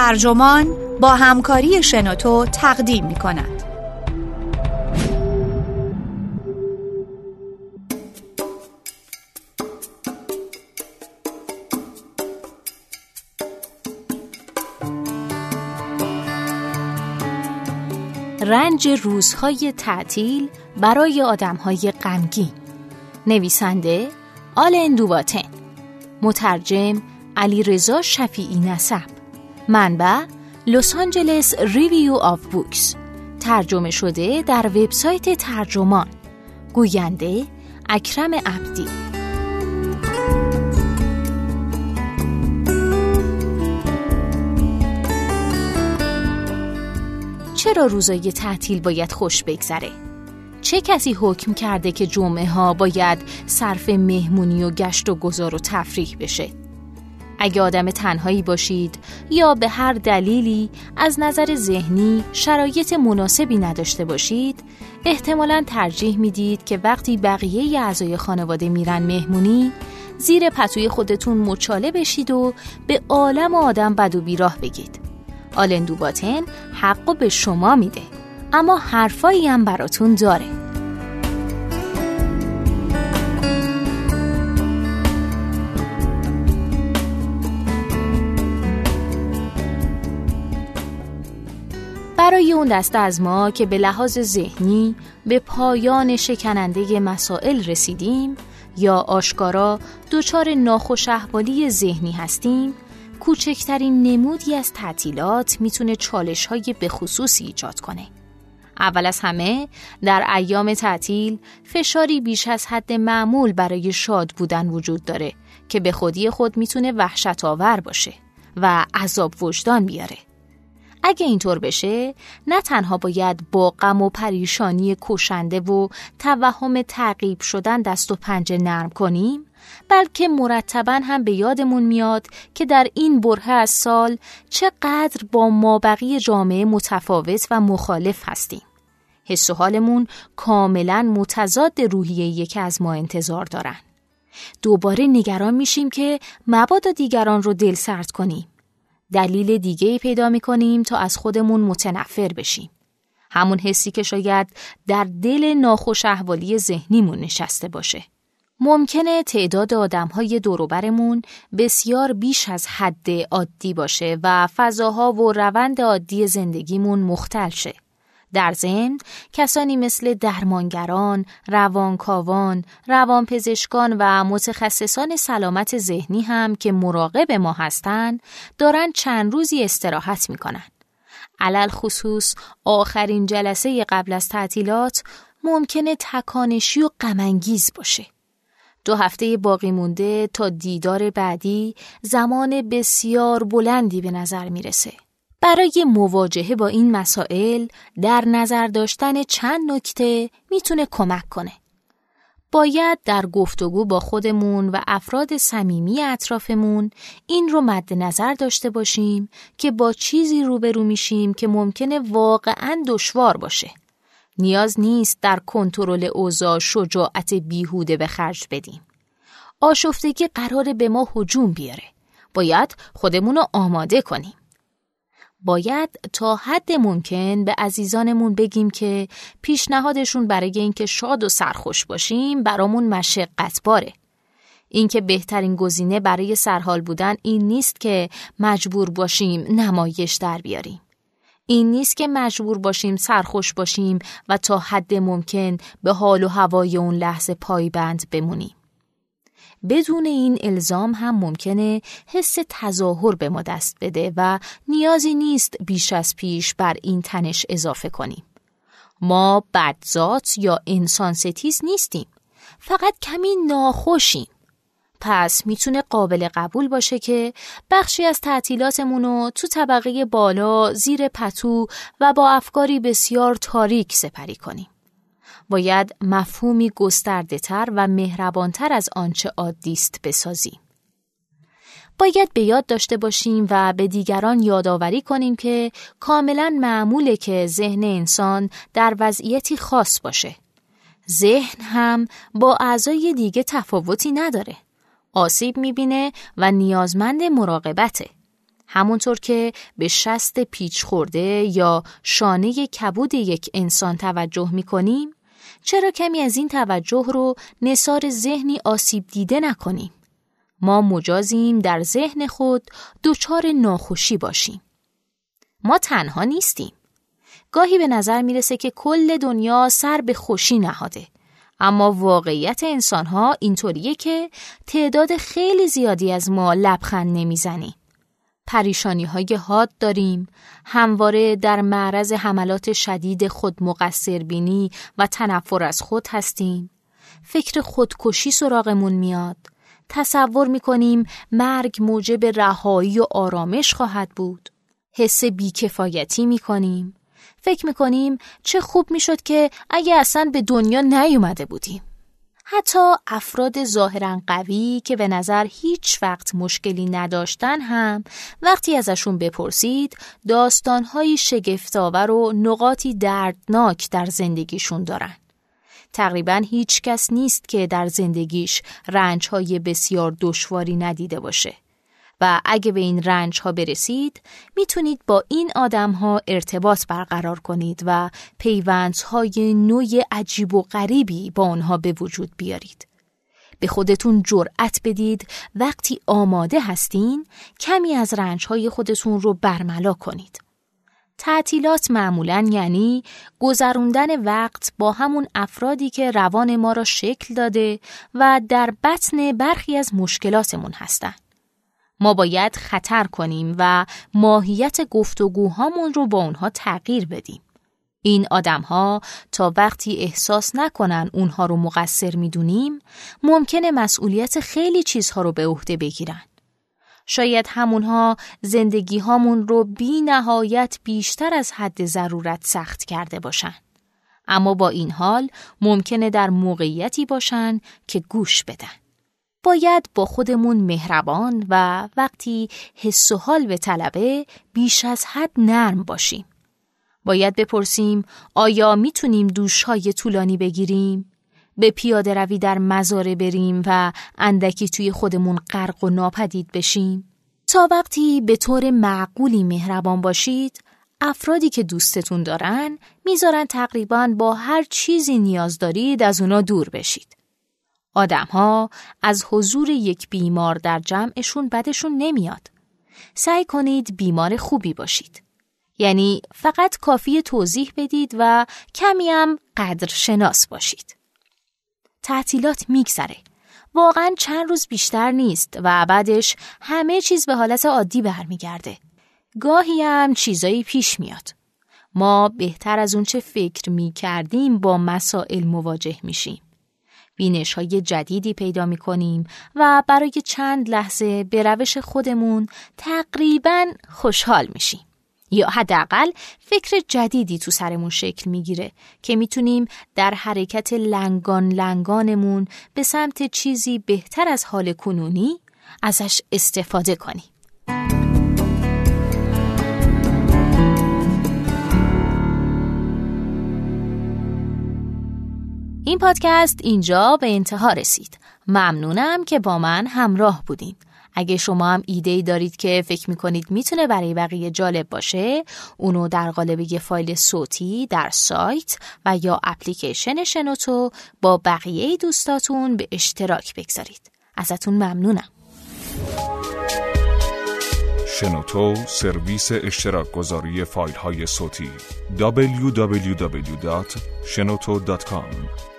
ترجمان با همکاری شنوتو تقدیم می کند. رنج روزهای تعطیل برای آدمهای غمگین. نویسنده آل اندواتن مترجم علی رضا شفیعی نسب منبع Los Angeles Review of Books ترجمه شده در وبسایت ترجمان گوینده اکرم عبدی چرا روزای تعطیل باید خوش بگذره؟ چه کسی حکم کرده که جمعه ها باید صرف مهمونی و گشت و گذار و تفریح بشه؟ اگه آدم تنهایی باشید یا به هر دلیلی از نظر ذهنی شرایط مناسبی نداشته باشید احتمالا ترجیح می‌دید که وقتی بقیه اعضای خانواده میرن مهمونی زیر پتوی خودتون مچاله بشید و به عالم آدم بد و بیراه بگید. آلندو باتن حقو به شما میده اما حرفایی هم براتون داره. اون دسته از ما که به لحاظ ذهنی به پایان شکننده مسائل رسیدیم یا آشکارا دچار ناخوش احوالی ذهنی هستیم کوچکترین نمودی از تعطیلات می‌تونه چالش های بخصوصی ایجاد کنه. اول از همه در ایام تعطیل فشاری بیش از حد معمول برای شاد بودن وجود داره که به خودی خود می‌تونه وحشت آور باشه و عذاب وجدان بیاره. اگه اینطور بشه نه تنها باید با غم و پریشانی کشنده و توهم تعقیب شدن دست و پنجه نرم کنیم بلکه مرتبا هم به یادمون میاد که در این بره از سال چقدر با مابقی جامعه متفاوت و مخالف هستیم. حس و حالمون کاملا متضاد روحیه که از ما انتظار دارن. دوباره نگران میشیم که مبادا دیگران رو دل سرد کنیم. دلیل دیگه ای پیدا می‌کنیم تا از خودمون متنفر بشیم. همون حسی که شاید در دل ناخوش احوالی ذهنیمون نشسته باشه. ممکنه تعداد آدم های دوروبرمون بسیار بیش از حد عادی باشه و فضاها و روند عادی زندگیمون مختل شه. در ضمن کسانی مثل درمانگران، روانکاوان، روانپزشکان و متخصصان سلامت ذهنی هم که مراقب ما هستند دارن چند روزی استراحت می‌کنن. علل خصوص آخرین جلسه قبل از تعطیلات ممکنه تکانشی و غمانگیز باشه. دو هفته باقی مونده تا دیدار بعدی زمان بسیار بلندی به نظر می‌رسه. برای مواجهه با این مسائل در نظر داشتن چند نکته می‌تونه کمک کنه. باید در گفتگو با خودمون و افراد صمیمی اطرافمون این رو مد نظر داشته باشیم که با چیزی روبرو میشیم که ممکنه واقعا دشوار باشه. نیاز نیست در کنترل اوضاع شجاعت بیهوده به خرج بدیم. آشفتگی قرار به ما هجوم بیاره. باید خودمون رو آماده کنیم. باید تا حد ممکن به عزیزانمون بگیم که پیشنهادشون برای اینکه شاد و سرخوش باشیم برامون مشقت باره. اینکه بهترین گزینه برای سرحال بودن این نیست که مجبور باشیم نمایش در بیاریم. این نیست که مجبور باشیم سرخوش باشیم و تا حد ممکن به حال و هوای اون لحظه پایبند بمونیم. بدون این الزام هم ممکنه حس تظاهر به ما دست بده و نیازی نیست بیش از پیش بر این تنش اضافه کنیم. ما بدذات یا انسان ستیز نیستیم. فقط کمی ناخوشیم. پس می‌تونه قابل قبول باشه که بخشی از تعطیلاتمون رو تو طبقه بالا زیر پتو و با افکاری بسیار تاریک سپری کنیم. باید مفهومی گسترده تر و مهربانتر از آنچه عادی است بسازیم. باید به یاد داشته باشیم و به دیگران یادآوری کنیم که کاملا معموله که ذهن انسان در وضعیتی خاص باشه. ذهن هم با اعضای دیگه تفاوتی نداره. آسیب می‌بینه و نیازمند مراقبته. همونطور که به شست پیچ خورده یا شانه کبود یک انسان توجه می کنیم چرا کمی از این توجه رو نصار ذهنی آسیب دیده نکنیم؟ ما مجازیم در ذهن خود دچار ناخوشی باشیم. ما تنها نیستیم. گاهی به نظر می‌رسه که کل دنیا سر به خوشی نهاده. اما واقعیت انسان ها اینطوریه که تعداد خیلی زیادی از ما لبخند نمی‌زنیم. پریشانی های حاد داریم، همواره در معرض حملات شدید خود مقصر بینی و تنفر از خود هستیم. فکر خودکشی سراغمون میاد. تصور می‌کنیم مرگ موجب رهایی و آرامش خواهد بود. حس بیکفایتی می‌کنیم. فکر می‌کنیم چه خوب می‌شد که اگه اصلا به دنیا نیومده بودیم. حتی افراد ظاهرا قوی که به نظر هیچ وقت مشکلی نداشتن هم وقتی ازشون بپرسید داستانهایی شگفتآور و نقاطی دردناک در زندگیشون دارن. تقریبا هیچ کس نیست که در زندگیش رنجهای بسیار دشواری ندیده باشه. و اگه به این رنج ها برسید می‌تونید با این آدم ها ارتباط برقرار کنید و پیوندهای نوع عجیب و غریبی با آنها به وجود بیارید. به خودتون جرأت بدید وقتی آماده هستین کمی از رنج های خودتون رو برملا کنید. تعطیلات معمولا یعنی گذروندن وقت با همون افرادی که روان ما را شکل داده و در بطن برخی از مشکلاتمون هستند. ما باید خطر کنیم و ماهیت گفتگوهامون رو با اونها تغییر بدیم. این آدمها تا وقتی احساس نکنن اونها رو مقصر می‌دونیم ممکنه مسئولیت خیلی چیزها رو به عهده بگیرن. شاید همونها زندگی هامون رو بی نهایت بیشتر از حد ضرورت سخت کرده باشن. اما با این حال ممکنه در موقعیتی باشن که گوش بدن. باید با خودمون مهربان و وقتی حس و حال به طلبه بیش از حد نرم باشیم. باید بپرسیم آیا می‌تونیم دوشهای طولانی بگیریم؟ به پیاده روی در مزاره بریم و اندکی توی خودمون غرق و ناپدید بشیم؟ تا وقتی به طور معقولی مهربان باشید، افرادی که دوستتون دارن می‌ذارن تقریبا با هر چیزی نیاز دارید از اونا دور بشید. آدمها از حضور یک بیمار در جمعشون بدشون نمیاد. سعی کنید بیمار خوبی باشید. یعنی فقط کافی توضیح بدید و کمی هم قدر شناس باشید. تعطیلات میگذره. واقعا چند روز بیشتر نیست و بعدش همه چیز به حالت عادی برمیگرده. گاهی هم چیزایی پیش میاد. ما بهتر از اونچه فکر می کردیم با مسائل مواجه میشیم. بینش های جدیدی پیدا می کنیم و برای چند لحظه به روش خودمون تقریبا خوشحال میشیم. یا حداقل فکر جدیدی تو سرمون شکل می‌گیره که می‌تونیم در حرکت لنگان لنگانمون به سمت چیزی بهتر از حال کنونی ازش استفاده کنیم. این پادکست اینجا به انتها رسید. ممنونم که با من همراه بودین. اگه شما هم ایده دارید که فکر می‌کنید می‌تونه برای بقیه جالب باشه اونو در قالب یه فایل صوتی در سایت و یا اپلیکیشن شنوتو با بقیه دوستاتون به اشتراک بگذارید. ازتون ممنونم. شنوتو سرویس اشتراک گذاری فایل های صوتی www.shenoto.com